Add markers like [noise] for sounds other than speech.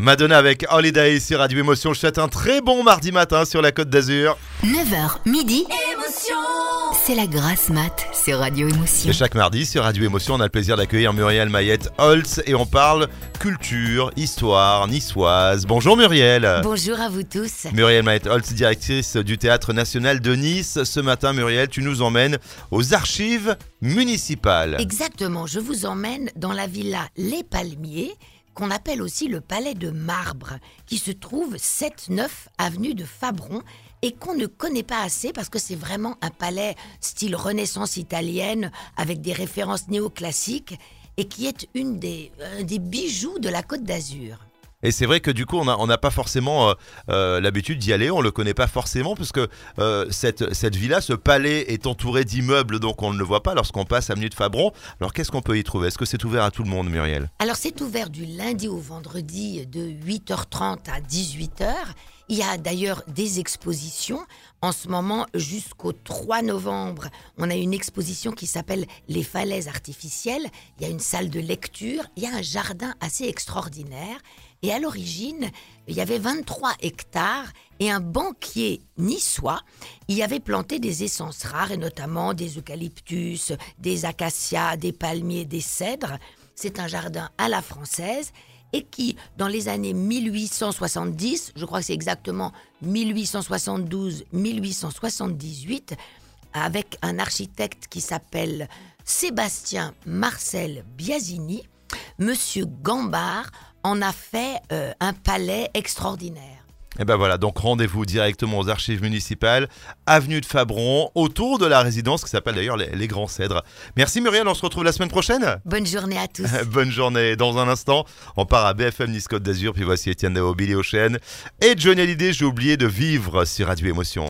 Madonna avec Holiday sur Radio Émotion. Je souhaite un très bon mardi matin sur la Côte d'Azur. 9h, midi, c'est la grasse mat sur Radio Émotion. Et chaque mardi sur Radio Émotion, on a le plaisir d'accueillir Muriel Mayette Holtz et on parle culture, histoire, niçoise. Bonjour Muriel. Bonjour à vous tous. Muriel Mayette Holtz, directrice du Théâtre National de Nice. Ce matin, Muriel, tu nous emmènes aux archives municipales. Exactement, je vous emmène dans la villa Les Palmiers qu'on appelle aussi le palais de marbre, qui se trouve 7-9 avenue de Fabron et qu'on ne connaît pas assez parce que c'est vraiment un palais style Renaissance italienne avec des références néoclassiques et qui est une des, un des bijoux de la Côte d'Azur. Et c'est vrai que du coup, on n'a pas forcément euh, euh, l'habitude d'y aller, on le connaît pas forcément, parce que euh, cette, cette villa, ce palais est entouré d'immeubles, donc on ne le voit pas lorsqu'on passe avenue de Fabron. Alors qu'est-ce qu'on peut y trouver? Est-ce que c'est ouvert à tout le monde, Muriel? Alors c'est ouvert du lundi au vendredi de 8h30 à 18h. Il y a d'ailleurs des expositions. En ce moment, jusqu'au 3 novembre, on a une exposition qui s'appelle Les falaises artificielles. Il y a une salle de lecture, il y a un jardin assez extraordinaire. Et à l'origine, il y avait 23 hectares et un banquier niçois y avait planté des essences rares et notamment des eucalyptus, des acacias, des palmiers, des cèdres. C'est un jardin à la française et qui, dans les années 1870, je crois que c'est exactement 1872-1878, avec un architecte qui s'appelle Sébastien Marcel Biasini, Monsieur Gambard en a fait euh, un palais extraordinaire. Et ben voilà, donc rendez-vous directement aux archives municipales, avenue de Fabron, autour de la résidence qui s'appelle d'ailleurs les, les Grands Cèdres. Merci Muriel, on se retrouve la semaine prochaine. Bonne journée à tous. [laughs] Bonne journée. Dans un instant, on part à BFM Nice Côte d'Azur, puis voici Étienne Dao, Billy Ocean et Johnny Hallyday. J'ai oublié de vivre sur Radio Émotion.